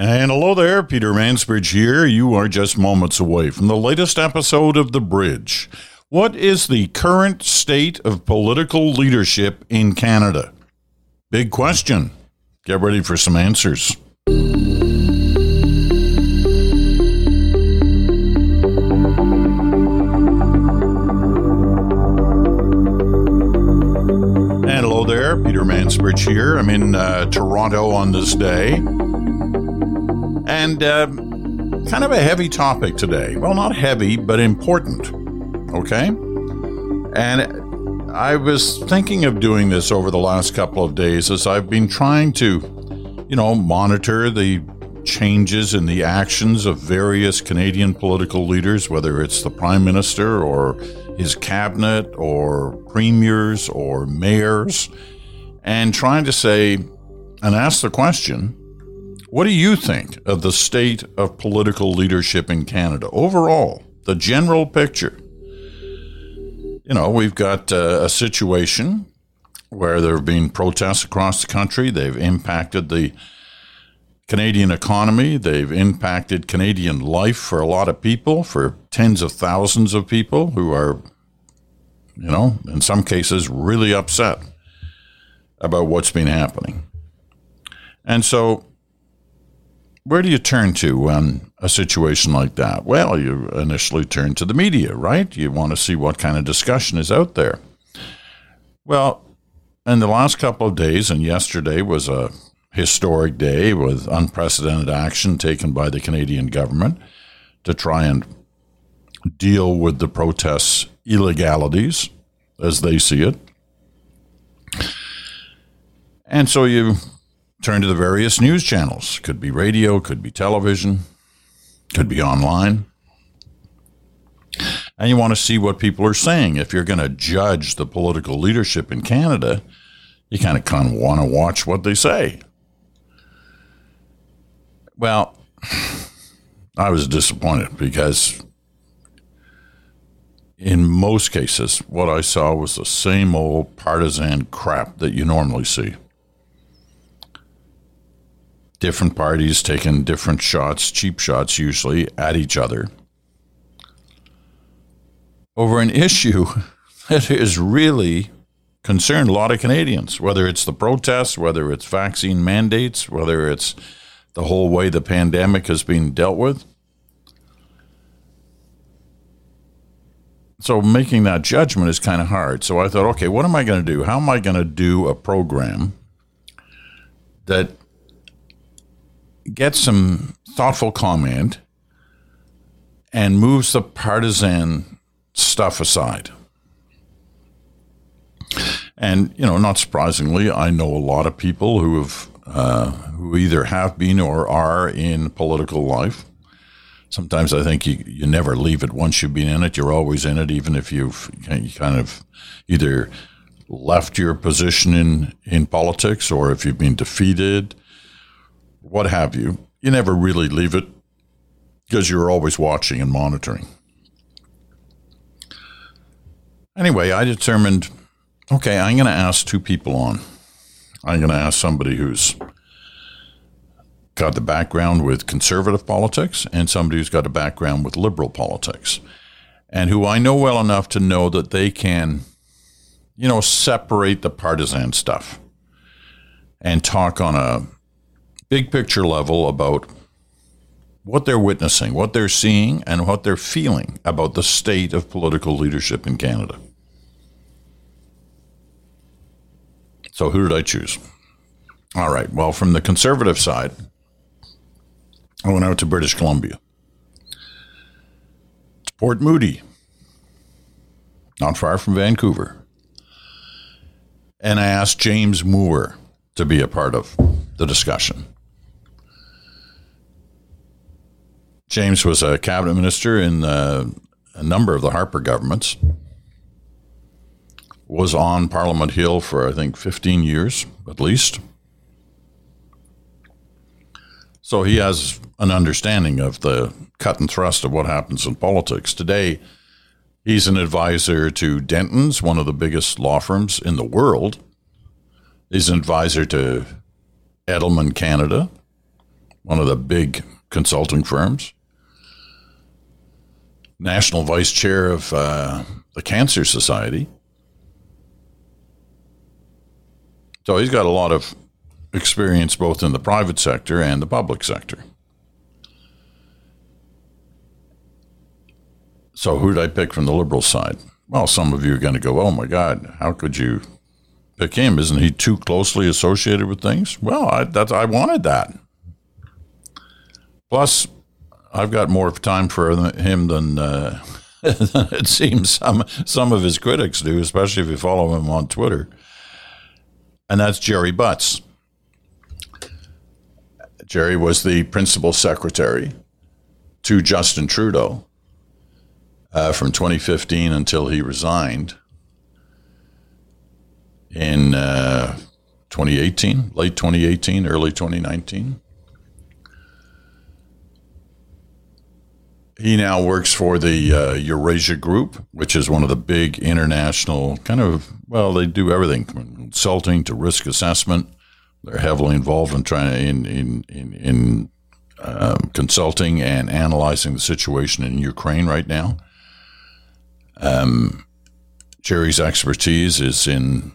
And hello there, Peter Mansbridge here. You are just moments away from the latest episode of The Bridge. What is the current state of political leadership in Canada? Big question. Get ready for some answers. And hello there, Peter Mansbridge here. I'm in uh, Toronto on this day. And uh, kind of a heavy topic today. Well, not heavy, but important. Okay? And I was thinking of doing this over the last couple of days as I've been trying to, you know, monitor the changes in the actions of various Canadian political leaders, whether it's the Prime Minister or his cabinet or premiers or mayors, and trying to say and ask the question what do you think of the state of political leadership in Canada overall, the general picture? You know, we've got uh, a situation where there have been protests across the country. They've impacted the Canadian economy. They've impacted Canadian life for a lot of people, for tens of thousands of people who are, you know, in some cases really upset about what's been happening. And so where do you turn to when a situation like that? Well, you initially turn to the media, right? You want to see what kind of discussion is out there. Well, in the last couple of days, and yesterday was a historic day with unprecedented action taken by the Canadian government to try and deal with the protests' illegalities as they see it. And so you turn to the various news channels. Could be radio, could be television, could be online. And you want to see what people are saying. If you're going to judge the political leadership in Canada, you kind of kind of want to watch what they say. Well, I was disappointed because in most cases, what I saw was the same old partisan crap that you normally see different parties taking different shots, cheap shots usually, at each other over an issue that has really concerned a lot of Canadians, whether it's the protests, whether it's vaccine mandates, whether it's the whole way the pandemic has been dealt with. So making that judgment is kind of hard. So I thought, okay, what am I going to do? How am I going to do a program that gets some thoughtful comment and moves the partisan stuff aside. And you know, not surprisingly, I know a lot of people who have uh, who either have been or are in political life. Sometimes I think you, you never leave it once you've been in it. You're always in it, even if you've you kind of either left your position in, in politics or if you've been defeated what have you, you never really leave it because you're always watching and monitoring. Anyway, I determined okay, I'm going to ask two people on. I'm going to ask somebody who's got the background with conservative politics and somebody who's got a background with liberal politics and who I know well enough to know that they can, you know, separate the partisan stuff and talk on a big picture level about what they're witnessing, what they're seeing, and what they're feeling about the state of political leadership in Canada. So, who did I choose? All right. Well, from the conservative side, I went out to British Columbia. It's Port Moody, not far from Vancouver. And I asked James Moore to be a part of the discussion. James was a cabinet minister in a number of the Harper governments. Was on Parliament Hill for I think 15 years at least. So he has an understanding of the cut and thrust of what happens in politics. Today, he's an advisor to Dentons, one of the biggest law firms in the world. He's an advisor to Edelman Canada, one of the big consulting firms, national vice chair of uh, the Cancer Society. So he's got a lot of experience both in the private sector and the public sector. So who did I pick from the liberal side? Well, some of you are going to go, "Oh my God, how could you pick him? Isn't he too closely associated with things?" Well, I, that's I wanted that. Plus, I've got more time for him than uh, it seems some some of his critics do, especially if you follow him on Twitter. And that's Gerry Butts. Gerry was the principal secretary to Justin Trudeau uh, from 2015 until he resigned in uh, 2018, late 2018, early 2019. He now works for the uh, Eurasia Group, which is one of the big international kind of, well, they do everything from consulting to risk assessment. They're heavily involved in trying in, in, in, in um, consulting and analyzing the situation in Ukraine right now. Um, Gerry's expertise is in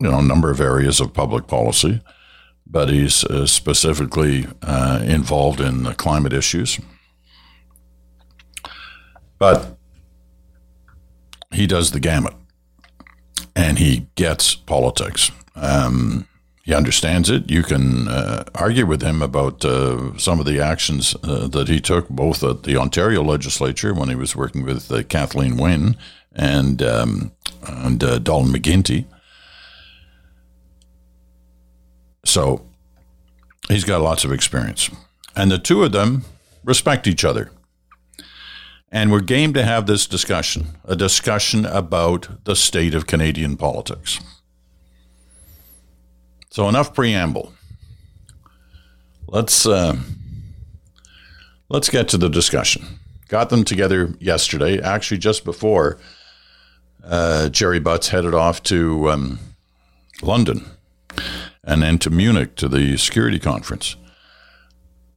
you know a number of areas of public policy, but he's uh, specifically uh, involved in the climate issues. But he does the gamut, and he gets politics. Um, he understands it. You can uh, argue with him about uh, some of the actions uh, that he took, both at the Ontario legislature when he was working with uh, Kathleen Wynne and um, and uh, Dalton McGuinty. So he's got lots of experience, and the two of them respect each other. And we're game to have this discussion, a discussion about the state of Canadian politics. So enough preamble. Let's uh, let's get to the discussion. Got them together yesterday, actually just before uh, Gerry Butts headed off to um, London and then to Munich to the security conference.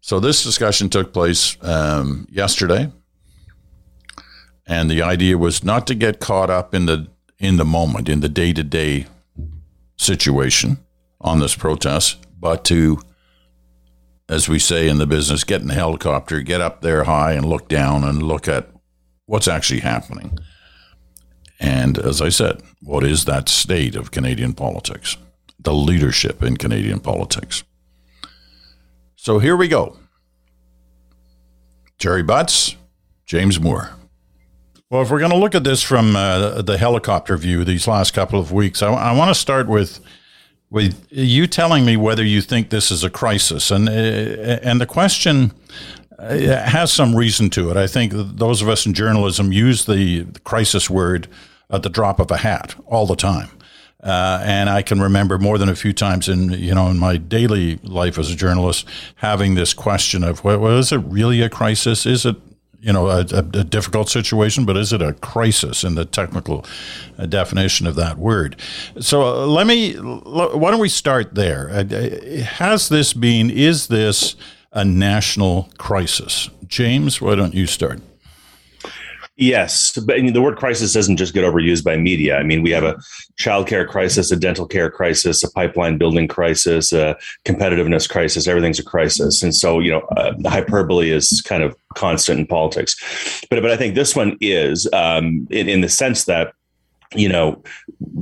So this discussion took place um, yesterday, and the idea was not to get caught up in the in the moment, in the day to day situation, on this protest, but to, as we say in the business, get in the helicopter, get up there high and look down and look at what's actually happening. And as I said, what is that state of Canadian politics? The leadership in Canadian politics. So here we go. Gerry Butts, James Moore. Well, if we're going to look at this from uh, the helicopter view these last couple of weeks, I, I want to start with with you telling me whether you think this is a crisis, and uh, and the question uh, has some reason to it. I think those of us in journalism use the crisis word at the drop of a hat all the time. Uh, and I can remember more than a few times in you know in my daily life as a journalist having this question of well, is it really a crisis? Is it you know, a, a, difficult situation, but is it a crisis in the technical uh, definition of that word? So uh, let me, why don't we start there? Uh, has this been, is this a national crisis? James, why don't you start? Yes, but the word crisis doesn't just get overused by media. I mean, we have a childcare crisis, a dental care crisis, a pipeline building crisis, a competitiveness crisis. Everything's a crisis, and so you know, uh, the hyperbole is kind of constant in politics. But but I think this one is um, in, in the sense that you know,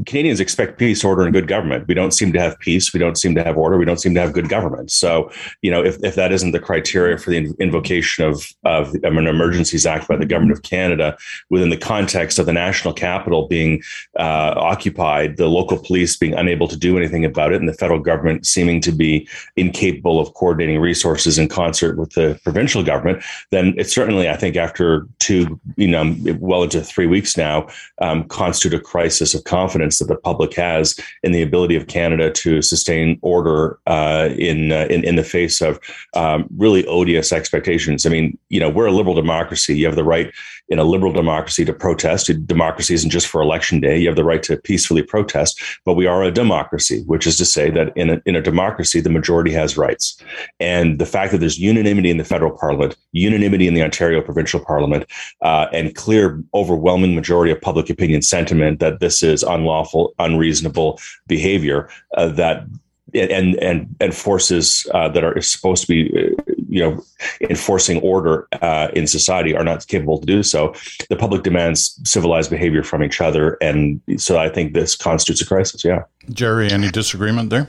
Canadians expect peace, order, and good government. We don't seem to have peace. We don't seem to have order. We don't seem to have good government. So, you know, if, if that isn't the criteria for the invocation of, of an Emergencies Act by the government of Canada within the context of the national capital being uh, occupied, the local police being unable to do anything about it, and the federal government seeming to be incapable of coordinating resources in concert with the provincial government, then it certainly, I think, after two, you know, well into three weeks now, um, constitute a crisis of confidence that the public has in the ability of Canada to sustain order uh, in, uh, in in the face of um, really odious expectations. I mean, you know, we're a liberal democracy. You have the right in a liberal democracy to protest. Democracy isn't just for election day. You have the right to peacefully protest, but we are a democracy, which is to say that in a, in a democracy, the majority has rights. And the fact that there's unanimity in the federal parliament, unanimity in the Ontario provincial parliament, uh, and clear, overwhelming majority of public opinion sentiment that this is unlawful, unreasonable behavior, uh, that and and and forces uh, that are supposed to be uh, you know enforcing order uh, in society are not capable to do so. The public demands civilized behavior from each other and so i think this constitutes a crisis yeah. Gerry any disagreement there?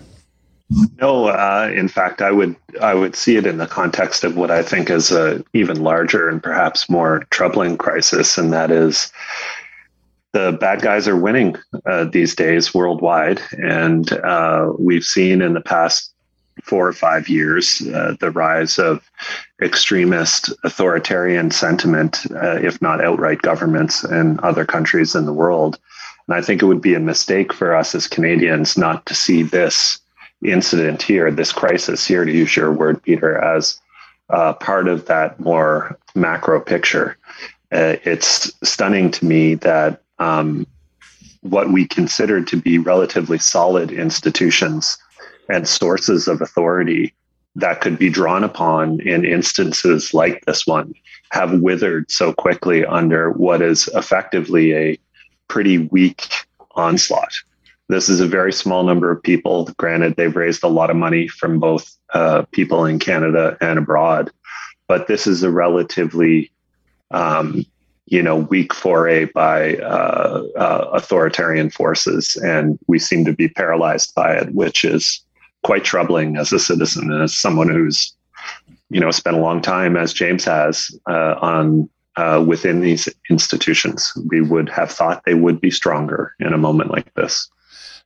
No uh, in fact i would i would see it in the context of what i think is a even larger and perhaps more troubling crisis and that is the bad guys are winning uh, these days worldwide. And uh, we've seen in the past four or five years uh, the rise of extremist authoritarian sentiment, uh, if not outright governments in other countries in the world. And I think it would be a mistake for us as Canadians not to see this incident here, this crisis here, to use your word, Peter, as uh, part of that more macro picture. Uh, it's stunning to me that um, what we consider to be relatively solid institutions and sources of authority that could be drawn upon in instances like this one have withered so quickly under what is effectively a pretty weak onslaught. This is a very small number of people. Granted, they've raised a lot of money from both uh, people in Canada and abroad, but this is a relatively um, you know, weak foray by uh, uh, authoritarian forces, and we seem to be paralyzed by it, which is quite troubling as a citizen and as someone who's, you know, spent a long time, as James has, uh, on uh, within these institutions. We would have thought they would be stronger in a moment like this.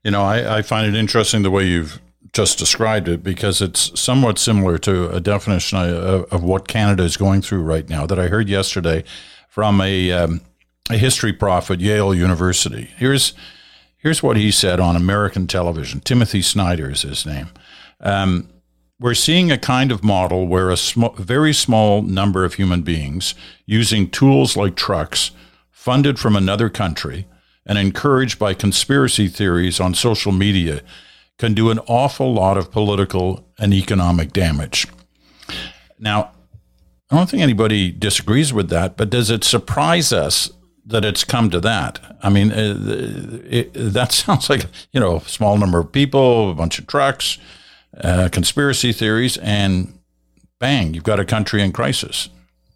You know, I, I find it interesting the way you've just described it because it's somewhat similar to a definition of, of what Canada is going through right now that I heard yesterday from a, um, a history prof at Yale University. Here's, here's what he said on American television. Timothy Snyder is his name. Um, we're seeing a kind of model where a sm- very small number of human beings using tools like trucks, funded from another country, and encouraged by conspiracy theories on social media, can do an awful lot of political and economic damage. Now, I don't think anybody disagrees with that, but does it surprise us that it's come to that? I mean, uh, it, that sounds like, you know, a small number of people, a bunch of trucks, uh, conspiracy theories, and bang, you've got a country in crisis.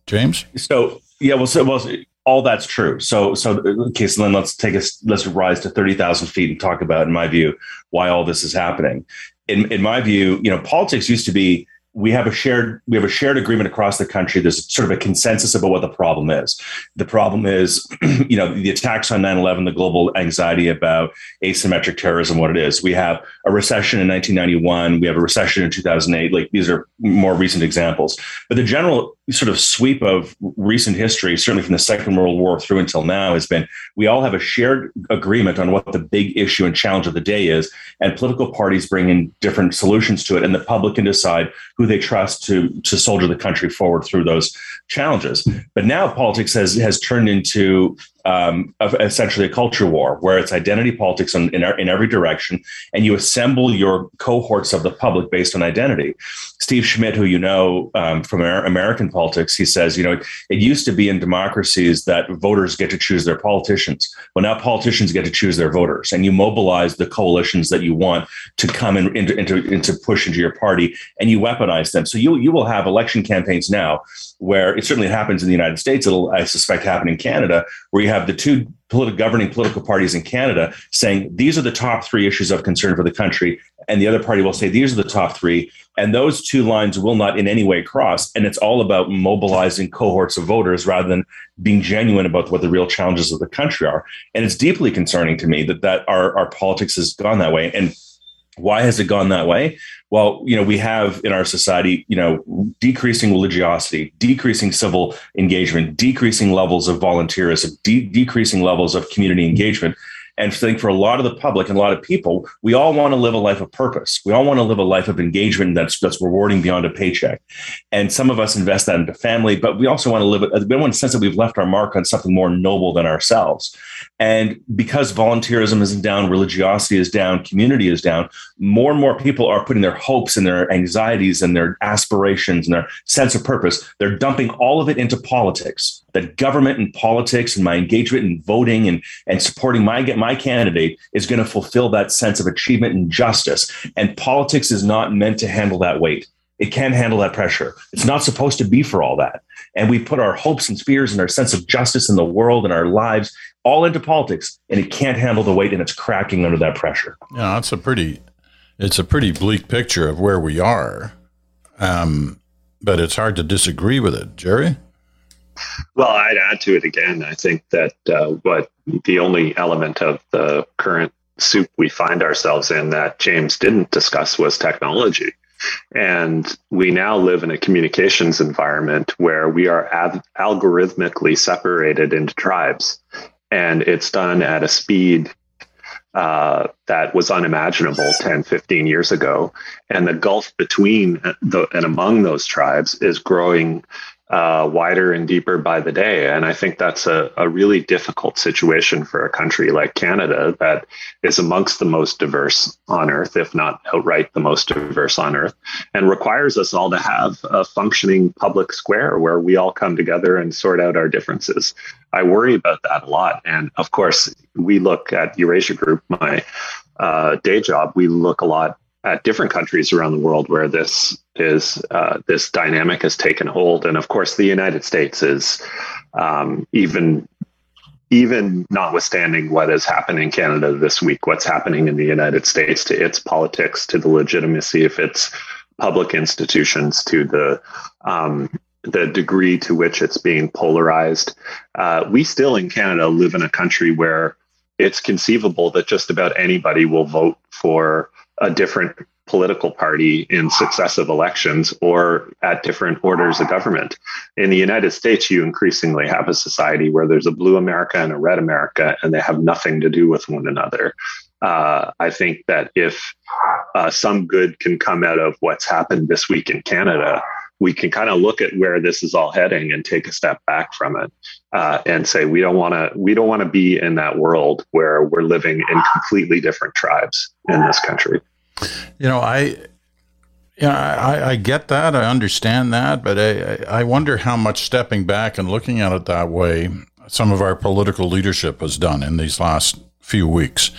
James? So, yeah, well, so, well, all that's true. So, so okay, so then let's take us, let's rise to 30,000 feet and talk about, in my view, why all this is happening. In, in my view, you know, politics used to be we have a shared we have a shared agreement across the country. There's sort of a consensus about what the problem is. The problem is you know the attacks on 9-11 the global anxiety about asymmetric terrorism what it is. We have a recession in 1991 we have a recession in 2008 like these are more recent examples. But the general sort of sweep of recent history certainly from the second world war through until now has been we all have a shared agreement on what the big issue and challenge of the day is and political parties bring in different solutions to it and the public can decide who they trust to to soldier the country forward through those challenges. But now politics has has turned into um, essentially a culture war where it's identity politics in, in, in, every direction, and you assemble your cohorts of the public based on identity. Steve Schmidt, who you know um, from American politics, he says, you know, it used to be in democracies that voters get to choose their politicians. Well, now politicians get to choose their voters, and you mobilize the coalitions that you want to come in, into, into, into push into your party, and you weaponize them. So you you will have election campaigns now where it certainly happens in the United States. It'll, I suspect, happen in Canada, where you have the two political governing political parties in Canada saying these are the top three issues of concern for the country, and the other party will say these are the top three, and those two lines will not in any way cross. And it's all about mobilizing cohorts of voters rather than being genuine about what the real challenges of the country are. And it's deeply concerning to me that that our our politics has gone that way. And why has it gone that way? Well, you know, we have in our society, you know, decreasing religiosity, decreasing civil engagement, decreasing levels of volunteerism, de- decreasing levels of community engagement. And I think for a lot of the public and a lot of people, we all want to live a life of purpose. We all want to live a life of engagement that's that's rewarding beyond a paycheck. And some of us invest that into family, but we also want to live it. We want to sense that we've left our mark on something more noble than ourselves. And because volunteerism is down, religiosity is down, community is down, more and more people are putting their hopes and their anxieties and their aspirations and their sense of purpose. They're dumping all of it into politics. That government and politics and my engagement in voting and, and supporting my get my candidate is going to fulfill that sense of achievement and justice. And politics is not meant to handle that weight. It can handle that pressure. It's not supposed to be for all that. And we put our hopes and fears and our sense of justice in the world and our lives all into politics, and it can't handle the weight, and it's cracking under that pressure. Yeah, that's a pretty, it's a pretty bleak picture of where we are. Um, but it's hard to disagree with it, Gerry. Well, I'd add to it again. I think that uh, what the only element of the current soup we find ourselves in that James didn't discuss was technology. And we now live in a communications environment where we are algorithmically separated into tribes. And it's done at a speed uh, that was unimaginable 10, 15 years ago. And the gulf between the, and among those tribes is growing uh, wider and deeper by the day. And I think that's a, a really difficult situation for a country like Canada that is amongst the most diverse on earth, if not outright the most diverse on earth, and requires us all to have a functioning public square where we all come together and sort out our differences. I worry about that a lot. And of course, we look at Eurasia Group, my uh, day job, we look a lot at different countries around the world where this is uh, this dynamic has taken hold, and of course, the United States is um, even even notwithstanding what has happened in Canada this week, what's happening in the United States to its politics, to the legitimacy of its public institutions, to the um, the degree to which it's being polarized. Uh, we still in Canada live in a country where it's conceivable that just about anybody will vote for a different political party in successive elections or at different orders of government. In the United States, you increasingly have a society where there's a blue America and a red America, and they have nothing to do with one another. Uh, I think that if uh, some good can come out of what's happened this week in Canada, we can kind of look at where this is all heading and take a step back from it uh, and say we don't want to we don't want to be in that world where we're living in completely different tribes in this country. You know, I. Yeah, I, I get that. I understand that, but I, I wonder how much stepping back and looking at it that way some of our political leadership has done in these last few weeks,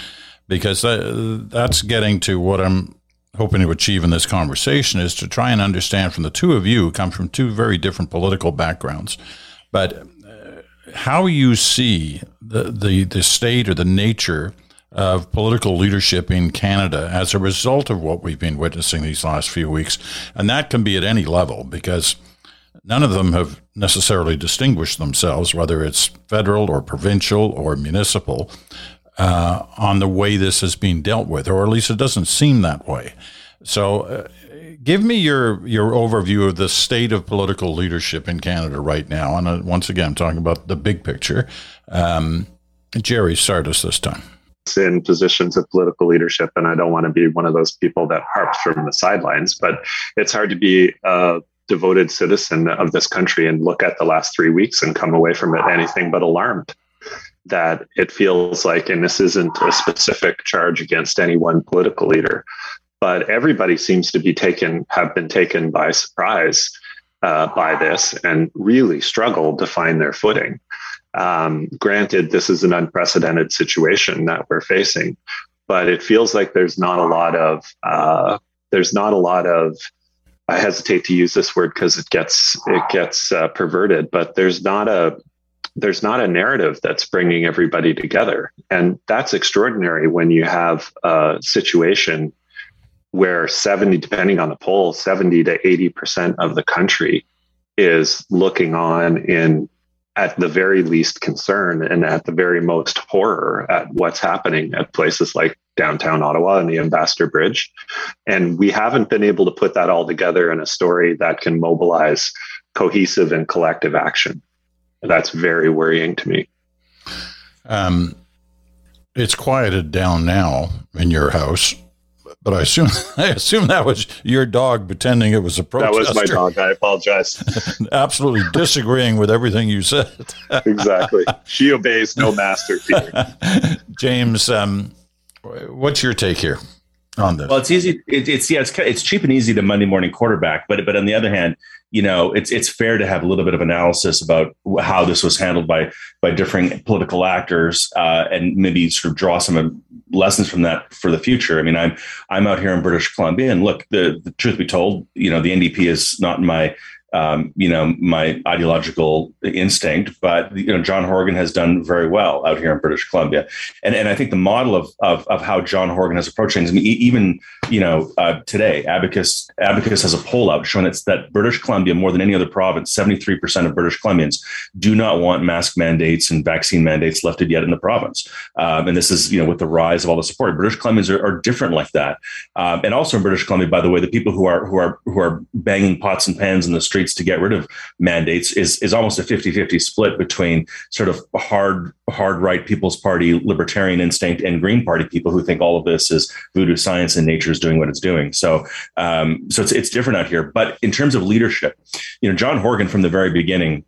because that, that's getting to what I'm hoping to achieve in this conversation is to try and understand from the two of you who come from two very different political backgrounds, but uh, how you see the, the, the state or the nature of political leadership in Canada as a result of what we've been witnessing these last few weeks. And that can be at any level because none of them have necessarily distinguished themselves, whether it's federal or provincial or municipal uh, on the way this is being dealt with, or at least it doesn't seem that way. So, uh, give me your your overview of the state of political leadership in Canada right now. And uh, once again, I'm talking about the big picture. Um, Gerry, start us this time. In positions of political leadership, and I don't want to be one of those people that harps from the sidelines, but it's hard to be a devoted citizen of this country and look at the last three weeks and come away from it anything but alarmed that it feels like, and this isn't a specific charge against any one political leader, but everybody seems to be taken, have been taken by surprise uh, by this and really struggled to find their footing. Um, granted, this is an unprecedented situation that we're facing, but it feels like there's not a lot of uh, there's not a lot of I hesitate to use this word because it gets it gets uh, perverted, but there's not a there's not a narrative that's bringing everybody together. And that's extraordinary when you have a situation where 70, depending on the poll, 70 to 80% of the country is looking on in at the very least concern and at the very most horror at what's happening at places like downtown Ottawa and the Ambassador Bridge. And we haven't been able to put that all together in a story that can mobilize cohesive and collective action that's very worrying to me. Um, it's quieted down now in your house. But I assume I assume that was your dog pretending it was a protester. That was my dog. I apologize. Absolutely disagreeing with everything you said. exactly. She obeys no master. James, um, what's your take here? on this? Well, it's easy. It, it's yeah, it's it's cheap and easy to Monday morning quarterback. But but on the other hand, you know, it's it's fair to have a little bit of analysis about how this was handled by by different political actors, uh, and maybe sort of draw some lessons from that for the future. I mean, I'm I'm out here in British Columbia, and look, the, the truth be told, you know, the NDP is not in my um, you know, my ideological instinct. But you know, John Horgan has done very well out here in British Columbia, and and I think the model of of, of how John Horgan has approached things. I mean, even you know, uh, today, Abacus Abacus has a poll out showing it's that British Columbia, more than any other province, seventy three percent of British Columbians do not want mask mandates and vaccine mandates lifted yet in the province. Um, and this is you know with the rise of all the support, British Columbians are, are different like that. Um, and also in British Columbia, by the way, the people who are who are who are banging pots and pans in the street to get rid of mandates is is almost a 50-50 split between sort of hard hard right people's party libertarian instinct and green party people who think all of this is voodoo science and nature is doing what it's doing. So um, so it's, it's different out here. But in terms of leadership you know john horgan from the very beginning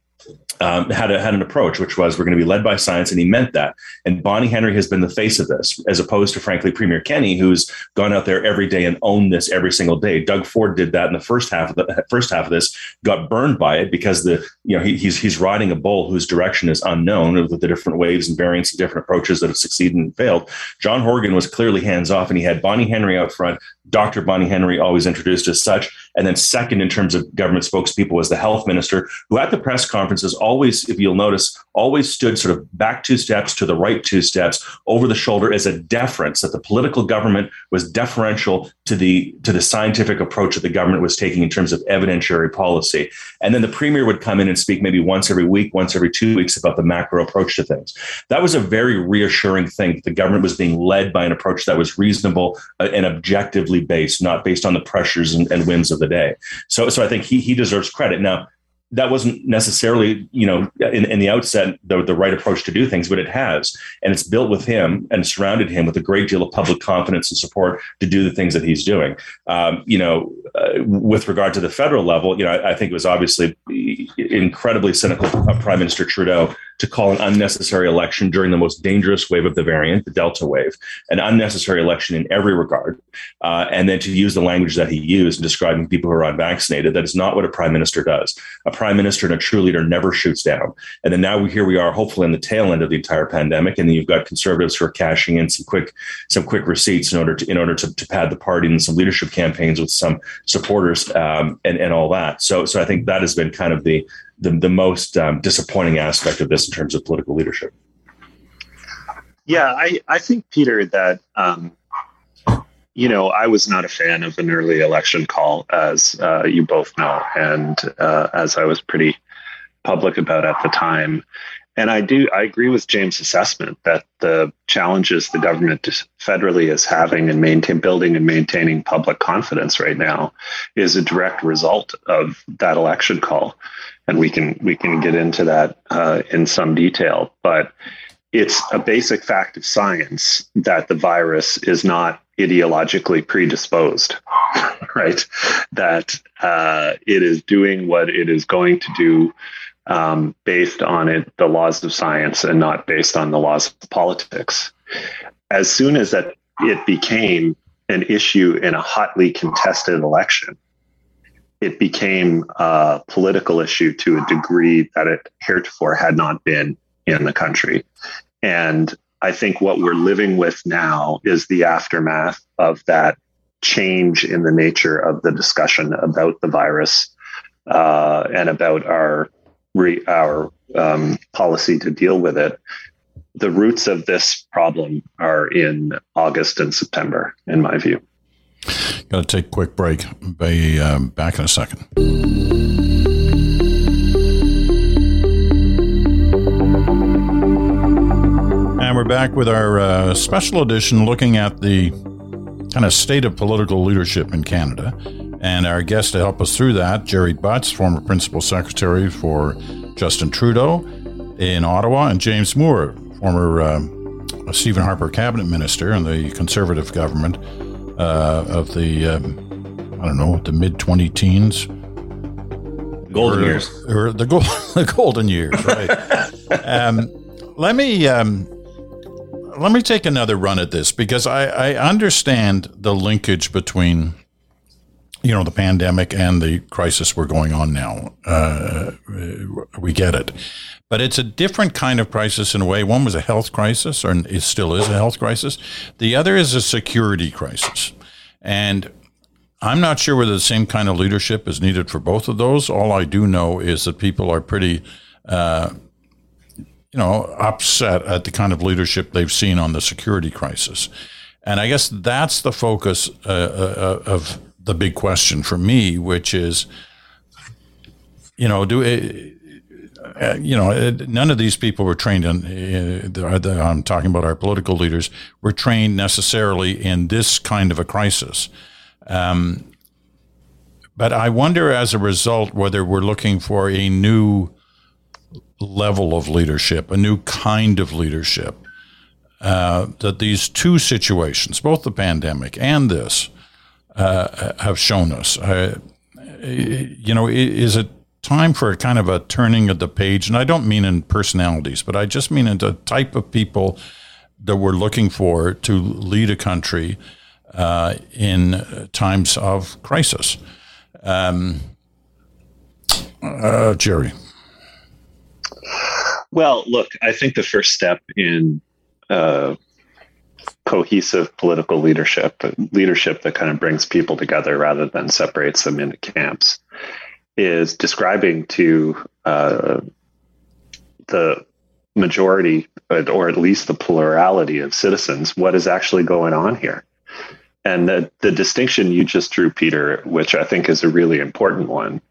um, had a, had an approach, which was we're going to be led by science, and he meant that. And Bonnie Henry has been the face of this, as opposed to, frankly, Premier Kenney, who's gone out there every day and owned this every single day. Doug Ford did that in the first half of the first half of this, got burned by it because the you know he, he's he's riding a bull whose direction is unknown with the different waves and variants and different approaches that have succeeded and failed. John Horgan was clearly hands off, and he had Bonnie Henry out front, Dr. Bonnie Henry, always introduced as such. And then, second, in terms of government spokespeople, was the health minister, who at the press conferences always, if you'll notice, always stood sort of back two steps to the right two steps over the shoulder as a deference that the political government was deferential to the to the scientific approach that the government was taking in terms of evidentiary policy. And then the premier would come in and speak maybe once every week, once every two weeks about the macro approach to things. That was a very reassuring thing. that The government was being led by an approach that was reasonable uh, and objectively based, not based on the pressures and, and whims of the day. So, so I think he he deserves credit. Now, that wasn't necessarily, you know, in, in the outset the, the right approach to do things, but it has, and it's built with him and surrounded him with a great deal of public confidence and support to do the things that he's doing. Um, you know, uh, with regard to the federal level, you know, I, I think it was obviously incredibly cynical of Prime Minister Trudeau to call an unnecessary election during the most dangerous wave of the variant, the Delta wave, an unnecessary election in every regard, uh, and then to use the language that he used in describing people who are unvaccinated. That is not what a prime minister does. A prime minister and a true leader never shoots down. And then now we, here we are, hopefully in the tail end of the entire pandemic, and then you've got conservatives who are cashing in some quick some quick receipts in order to in order to, to pad the party and some leadership campaigns with some supporters um, and and all that. So so I think that has been kind of the the, the most um, disappointing aspect of this in terms of political leadership. Yeah, I, I think, Peter, that, um, you know, I was not a fan of an early election call, as uh, you both know, and uh, as I was pretty public about at the time. And I do, I agree with James' assessment that the challenges the government federally is having in maintain, building and maintaining public confidence right now is a direct result of that election call and we can we can get into that uh, in some detail. But it's a basic fact of science that the virus is not ideologically predisposed, right? That uh, it is doing what it is going to do um, based on it, the laws of science, and not based on the laws of politics. As soon as that it became an issue in a hotly contested election, it became a political issue to a degree that it heretofore had not been in the country. And I think what we're living with now is the aftermath of that change in the nature of the discussion about the virus uh, and about our re- our um, policy to deal with it. The roots of this problem are in August and September, in my view. Got to take a quick break. Be um, back in a second. And we're back with our uh, special edition looking at the kind of state of political leadership in Canada. And our guest to help us through that, Gerry Butts, former principal secretary for Justin Trudeau in Ottawa, and James Moore, former uh, Stephen Harper cabinet minister in the conservative government uh, of the, um, I don't know, the mid 20 teens. Golden or, years. Or the, go- the golden years, right. um, let me. Um, let me take another run at this because I, I understand the linkage between you know the pandemic and the crisis we're going on now. Uh, we get it, but it's a different kind of crisis in a way. One was a health crisis, or it still is a health crisis. The other is a security crisis, and I'm not sure whether the same kind of leadership is needed for both of those. All I do know is that people are pretty. Uh, you know, upset at the kind of leadership they've seen on the security crisis. And I guess that's the focus uh, uh, of the big question for me, which is, you know, do it, uh, you know, none of these people were trained in. I'm talking about our political leaders were trained necessarily in this kind of a crisis. Um, but I wonder, as a result, whether we're looking for a new level of leadership, a new kind of leadership. Uh, that these two situations, both the pandemic and this, uh, have shown us. Uh, you know, is it time for a kind of a turning of the page? And I don't mean in personalities, but I just mean in the type of people that we're looking for to lead a country uh, in times of crisis. Um, uh, Gerry. Well, look, I think the first step in uh, cohesive political leadership, leadership that kind of brings people together rather than separates them into camps, is describing to uh, the majority, or at least the plurality of citizens, what is actually going on here. And the, the distinction you just drew, Peter, which I think is a really important one,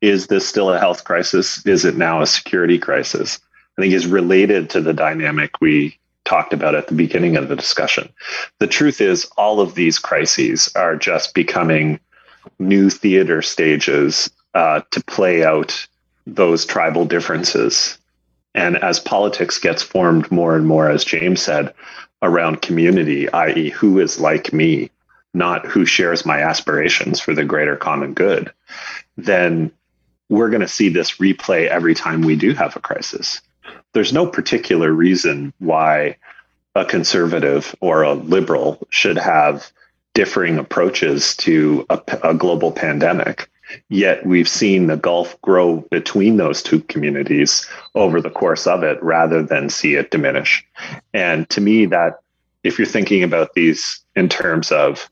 is this still a health crisis? Is it now a security crisis? I think is related to the dynamic we talked about at the beginning of the discussion. The truth is, all of these crises are just becoming new theater stages uh, to play out those tribal differences. And as politics gets formed more and more, as James said, around community, i.e., who is like me, not who shares my aspirations for the greater common good, then we're going to see this replay every time we do have a crisis there's no particular reason why a conservative or a liberal should have differing approaches to a, a, global pandemic. Yet we've seen the gulf grow between those two communities over the course of it rather than see it diminish. And to me, that if you're thinking about these in terms of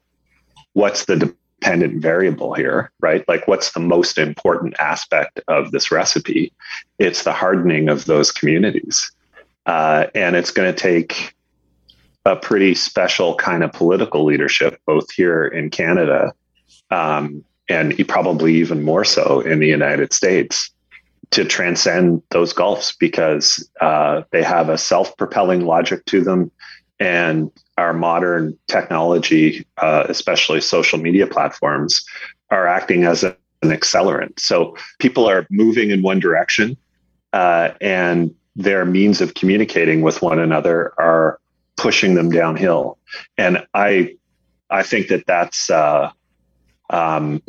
what's the dependent variable here, right? Like, what's the most important aspect of this recipe? It's the hardening of those communities. Uh, and it's going to take a pretty special kind of political leadership, both here in Canada um, and probably even more so in the United States, to transcend those gulfs because uh, they have a self propelling logic to them and our modern technology, uh, especially social media platforms, are acting as a, an accelerant. So people are moving in one direction, uh, and their means of communicating with one another are pushing them downhill. And I, I think that that's. Uh, um,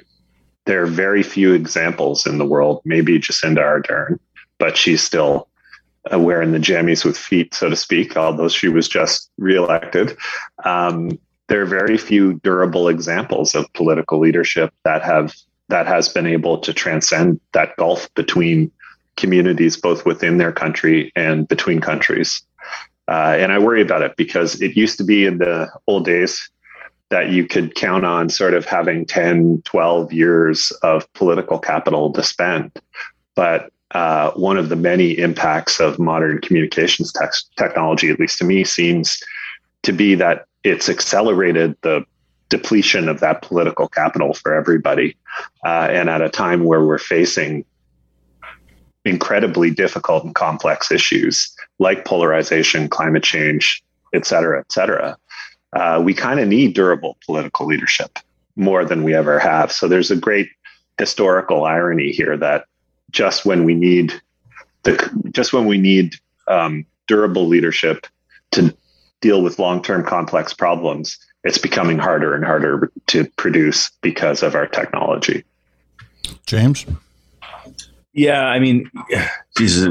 there are very few examples in the world. Maybe Jacinda Ardern, but she's still uh, wearing the jammies with feet, so to speak, although she was just reelected. Um, there are very few durable examples of political leadership that have that has been able to transcend that gulf between communities, both within their country and between countries. Uh, and I worry about it because it used to be in the old days that you could count on sort of having 10, 12 years of political capital to spend. But uh, one of the many impacts of modern communications technology, at least to me, seems to be that it's accelerated the depletion of that political capital for everybody. Uh, and at a time where we're facing incredibly difficult and complex issues like polarization, climate change, et cetera, et cetera, uh, we kind of need durable political leadership more than we ever have. So there's a great historical irony here that just when we need the just when we need um, durable leadership to deal with long term complex problems, it's becoming harder and harder to produce because of our technology. James? Yeah, I mean, Jesus,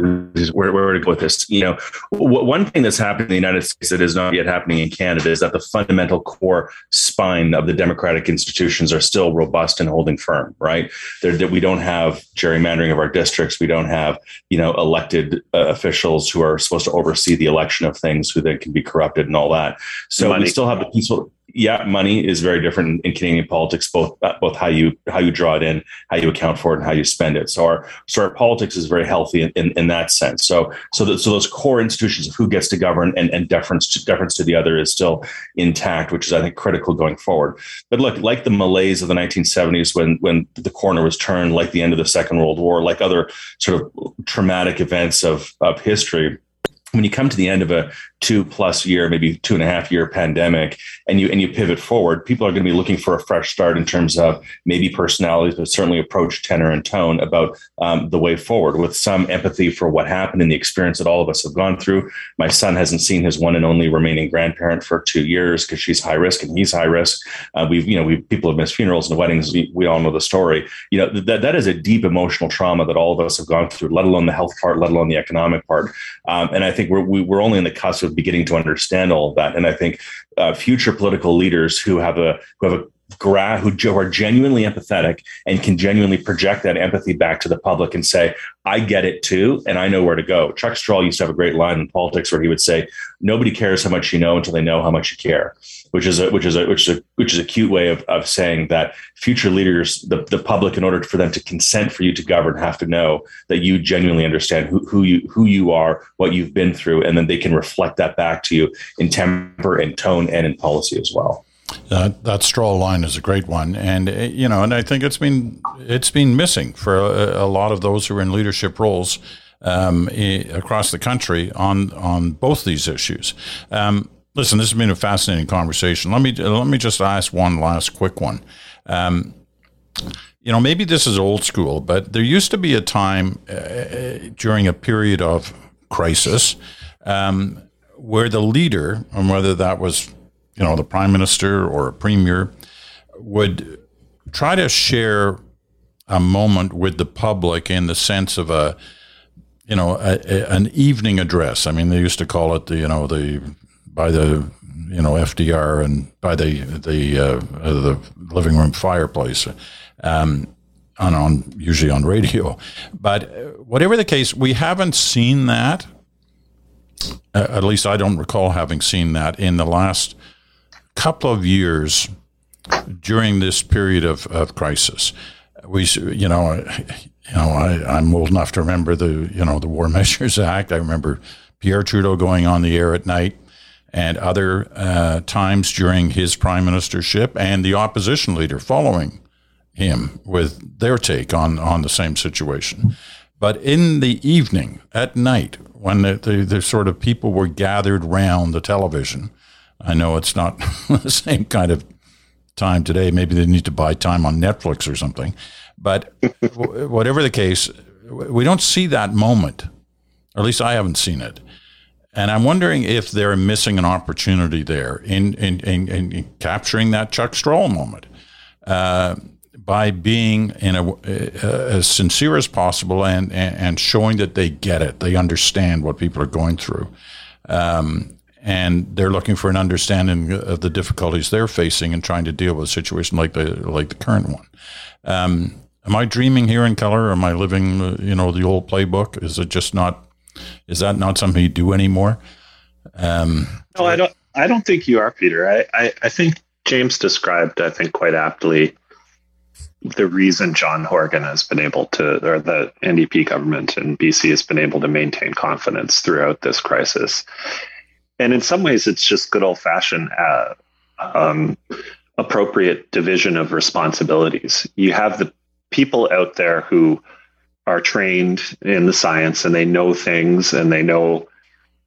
where, where to go with this? You know, one thing that's happening in the United States that is not yet happening in Canada is that the fundamental core spine of the democratic institutions are still robust and holding firm. Right, that we don't have gerrymandering of our districts. We don't have you know elected uh, officials who are supposed to oversee the election of things who then can be corrupted and all that. So Money. we still have the peaceful yeah, money is very different in Canadian politics, both uh, both how you how you draw it in, how you account for it, and how you spend it. So our so our politics is very healthy in, in, in that sense. So so that, so those core institutions of who gets to govern and, and deference to deference to the other is still intact, which is I think critical going forward. But look, like the malaise of the 1970s when when the corner was turned, like the end of the Second World War, like other sort of traumatic events of of history when you come to the end of a two plus year, maybe two and a half year pandemic, and you and you pivot forward, people are going to be looking for a fresh start in terms of maybe personalities, but certainly approach, tenor, and tone about um, the way forward with some empathy for what happened and the experience that all of us have gone through. My son hasn't seen his one and only remaining grandparent for two years because she's high risk and he's high risk. Uh, we've you know we people have missed funerals and weddings. We, we all know the story. You know that that is a deep emotional trauma that all of us have gone through, let alone the health part, let alone the economic part. Um, and I think we're we, are we are only in the cusp of beginning to understand all of that. And I think uh, future political leaders who have a who have a gra- who are genuinely empathetic and can genuinely project that empathy back to the public and say, I get it too, and I know where to go. Chuck Strahl used to have a great line in politics where he would say, "Nobody cares how much you know until they know how much you care," which is a which is a which is a which is a cute way of, of saying that future leaders, the, the public, in order for them to consent for you to govern, have to know that you genuinely understand who, who you who you are, what you've been through, and then they can reflect that back to you in temper and tone and in policy as well. That that Strahl line is a great one, and uh, you know, and I think it's been it's been missing for a, a lot of those who are in leadership roles um, across the country on on both these issues. Um, listen, this has been a fascinating conversation. Let me let me just ask one last quick one. Um, you know, maybe this is old school, but there used to be a time uh, during a period of crisis um, where the leader, and whether that was you know, the prime minister or a premier would try to share a moment with the public in the sense of a, you know, a, a, an evening address. I mean, they used to call it the, you know, the by the, you know, FDR and by the the uh, the living room fireplace, um, on, on usually on radio. But whatever the case, we haven't seen that. Uh, at least I don't recall having seen that in the last couple of years during this period of, of crisis, we, you know, you know, I, I'm old enough to remember the, you know, the War Measures Act. I remember Pierre Trudeau going on the air at night and other uh, times during his prime ministership and the opposition leader following him with their take on, on the same situation. But in the evening, at night, when the, the, the sort of people were gathered round the television, I know it's not the same kind of time today. Maybe they need to buy time on Netflix or something. But whatever the case, we don't see that moment, or at least I haven't seen it. And I'm wondering if they're missing an opportunity there in, in, in, in capturing that Chuck Strahl moment uh, by being in a, as sincere as possible and, and, and, showing that they get it, they understand what people are going through. Um, and they're looking for an understanding of the difficulties they're facing and trying to deal with a situation like the like the current one. Um, am I dreaming here in color? am I living, uh, you know, the old playbook? Is it just not? Is that not something you do anymore? Um, no, I don't. I don't think you are, Peter. I, I, I think James described, I think, quite aptly the reason John Horgan has been able to, or the NDP government in BC has been able to maintain confidence throughout this crisis and in some ways, it's just good old fashioned uh, um, appropriate division of responsibilities. You have the people out there who are trained in the science and they know things and they know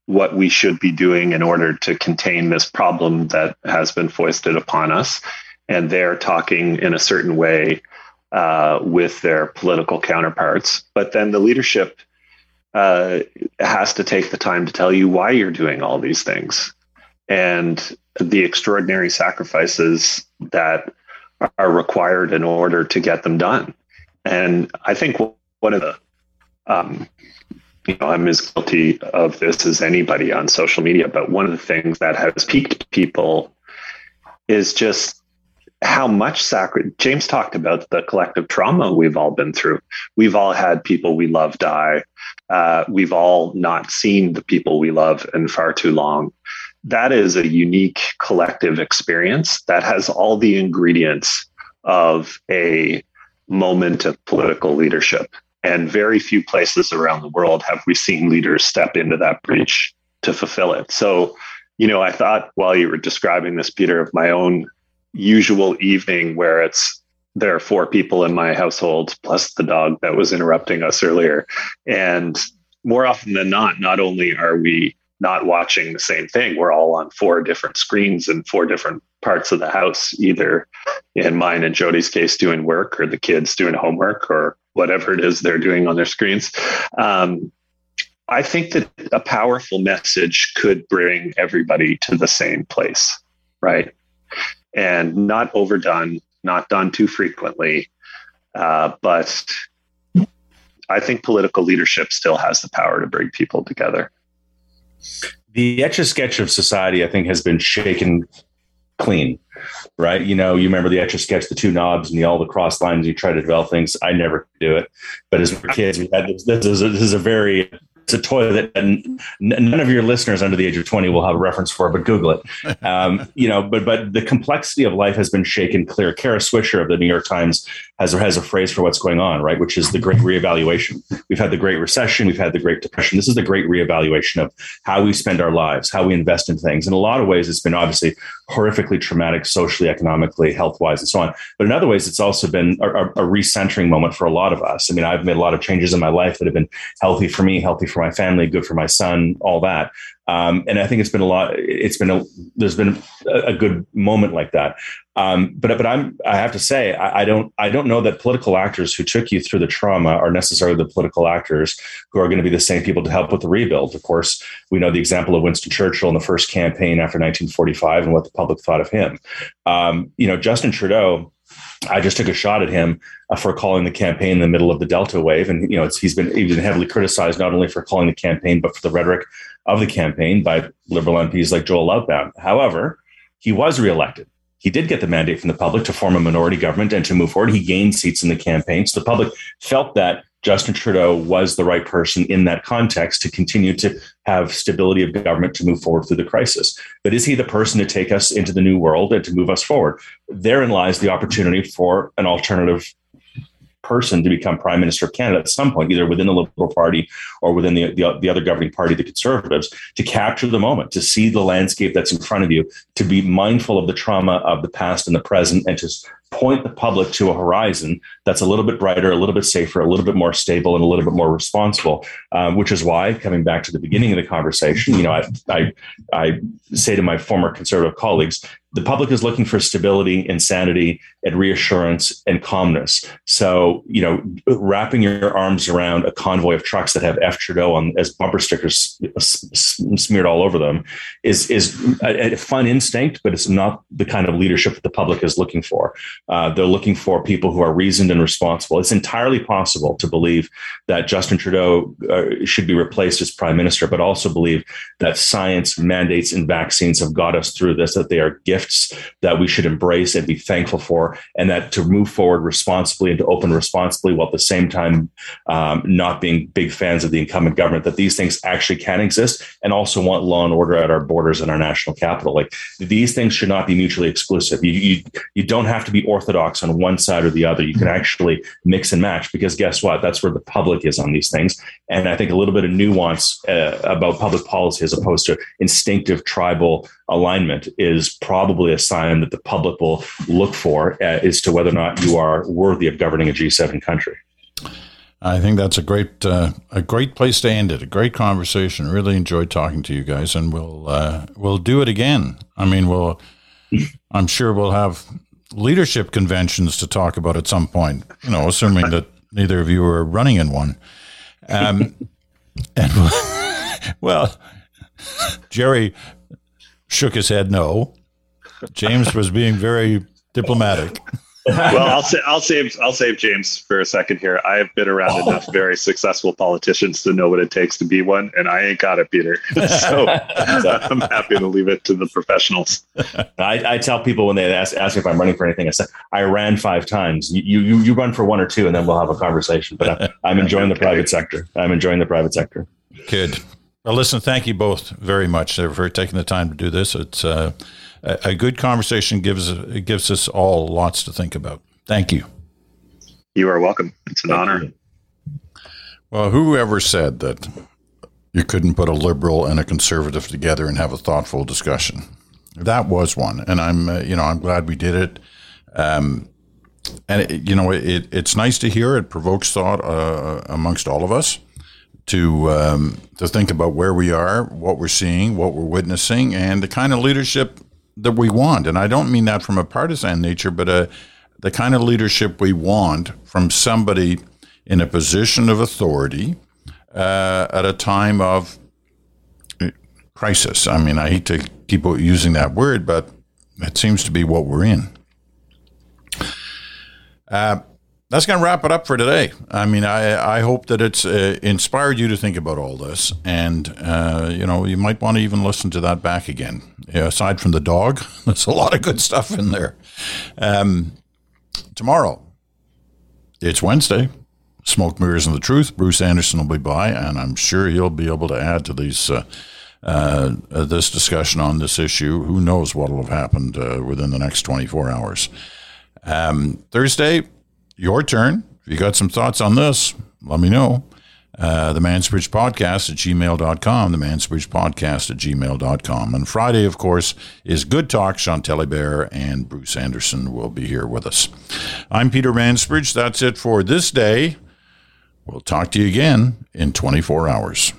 what we should be doing in order to contain this problem that has been foisted upon us. And they're talking in a certain way uh, with their political counterparts. But then the leadership uh, has to take the time to tell you why you're doing all these things. and the extraordinary sacrifices that are required in order to get them done. And I think one of the, um, you know, I'm as guilty of this as anybody on social media, but one of the things that has piqued people is just how much sacred James talked about the collective trauma we've all been through. We've all had people we love die. Uh, we've all not seen the people we love in far too long. That is a unique collective experience that has all the ingredients of a moment of political leadership. And very few places around the world have we seen leaders step into that breach to fulfill it. So, you know, I thought while you were describing this, Peter, of my own usual evening where it's there are four people in my household plus the dog that was interrupting us earlier. And more often than not, not only are we not watching the same thing, we're all on four different screens in four different parts of the house, either in mine and Jodi's case, doing work or the kids doing homework or whatever it is they're doing on their screens. Um, I think that a powerful message could bring everybody to the same place, right? And not overdone, not done too frequently. Uh, but I think political leadership still has the power to bring people together. The etch a sketch of society, I think, has been shaken clean, right? You know, you remember the etch a sketch, the two knobs and the all the cross lines. You try to develop things. I never do it, but as we're kids, we had this. This is a, this is a very it's a toy that none of your listeners under the age of 20 will have a reference for, but Google it. Um, you know, but but the complexity of life has been shaken clear. Kara Swisher of the New York Times has has a phrase for what's going on, right? Which is the great reevaluation. We've had the Great Recession, we've had the Great Depression. This is the great reevaluation of how we spend our lives, how we invest in things. In a lot of ways, it's been obviously horrifically traumatic, socially, economically, health wise, and so on. But in other ways, it's also been a, a, a recentering moment for a lot of us. I mean, I've made a lot of changes in my life that have been healthy for me, healthy for my family, good for my son, all that. Um, and I think it's been a lot. It's been a there's been a, a good moment like that. Um, but but I'm I have to say I, I, don't I don't know that political actors who took you through the trauma are necessarily the political actors who are going to be the same people to help with the rebuild. Of course, we know the example of Winston Churchill in the first campaign after 1945 and what the public thought of him. Um, you know, Justin Trudeau I just took a shot at him uh, for calling the campaign in the middle of the Delta wave, and you know he's been he's been heavily criticized not only for calling the campaign but for the rhetoric of the campaign by liberal MPs like Joel Outback. However, he was reelected. He did get the mandate from the public to form a minority government and to move forward. He gained seats in the campaign, so the public felt that Justin Trudeau was the right person in that context to continue to have stability of government to move forward through the crisis. But is he the person to take us into the new world and to move us forward? Therein lies the opportunity for an alternative person to become prime minister of Canada at some point, either within the Liberal Party or within the, the, the, other governing party, the Conservatives, to capture the moment, to see the landscape that's in front of you, to be mindful of the trauma of the past and the present, and to point the public to a horizon that's a little bit brighter, a little bit safer, a little bit more stable, and a little bit more responsible. Um, which is why, coming back to the beginning of the conversation, you know, I, I, I say to my former conservative colleagues, the public is looking for stability, insanity, and reassurance and calmness. So, you know, wrapping your arms around a convoy of trucks that have F Trudeau on as bumper stickers smeared all over them is is a, a fun instinct, but it's not the kind of leadership that the public is looking for. Uh, they're looking for people who are reasoned and responsible. It's entirely possible to believe that Justin Trudeau uh, should be replaced as prime minister, but also believe that science, mandates, and vaccines have got us through this, that they are that we should embrace and be thankful for, and that to move forward responsibly and to open responsibly while at the same time um, not being big fans of the incumbent government, that these things actually can exist and also want law and order at our borders and our national capital. Like these things should not be mutually exclusive. You, you, you don't have to be orthodox on one side or the other. You can actually mix and match because guess what? That's where the public is on these things. And I think a little bit of nuance uh, about public policy as opposed to instinctive tribal alignment is probably a sign that the public will look for uh, as to whether or not you are worthy of governing a G7 country. I think that's a great uh, a great place to end it. A great conversation. Really enjoyed talking to you guys, and we'll uh, we'll do it again. I mean, we'll I'm sure we'll have leadership conventions to talk about at some point. You know, assuming that neither of you are running in one. Um, and well, Gerry shook his head no. James was being very diplomatic. well, I'll say I'll save I'll save James for a second here. I have been around oh. enough very successful politicians to know what it takes to be one, and I ain't got it, Peter. so, I'm happy to leave it to the professionals. I, I, tell people when they ask, ask if I'm running for anything, I say I ran five times. You you you run for one or two, and then we'll have a conversation. But I, am enjoying the private sector. I'm enjoying the private sector. Good. Well, listen, thank you both very much for taking the time to do this. It's uh, a, good conversation gives it gives us all lots to think about. Thank you. You are welcome. It's an Thank honor. You. Well, whoever said that you couldn't put a liberal and a conservative together and have a thoughtful discussion? That was one, and I'm uh, you know I'm glad we did it. Um, and it, you know it, it's nice to hear. It provokes thought uh, amongst all of us to um, to think about where we are, what we're seeing, what we're witnessing, and the kind of leadership that we want. And I don't mean that from a partisan nature, but a, uh, the kind of leadership we want from somebody in a position of authority uh, at a time of uh, crisis. I mean, I hate to keep using that word, but it seems to be what we're in. Uh, that's going to wrap it up for today. I mean, I, I hope that it's uh, inspired you to think about all this. And, uh, you know, you might want to even listen to that back again. Yeah, aside from the dog, there's a lot of good stuff in there. Um, tomorrow, it's Wednesday. Smoke, Mirrors, and the Truth. Bruce Anderson will be by, and I'm sure he'll be able to add to these. Uh, uh, this discussion on this issue. Who knows what will have happened uh, within the next 24 hours? Um, Thursday, your turn. If you got some thoughts on this, let me know. Uh, the Mansbridge Podcast at gmail.com, the Mansbridge Podcast at gmail.com. And Friday, of course, is Good Talk. Chantal Hébert and Bruce Anderson will be here with us. I'm Peter Mansbridge. That's it for this day. We'll talk to you again in 24 hours.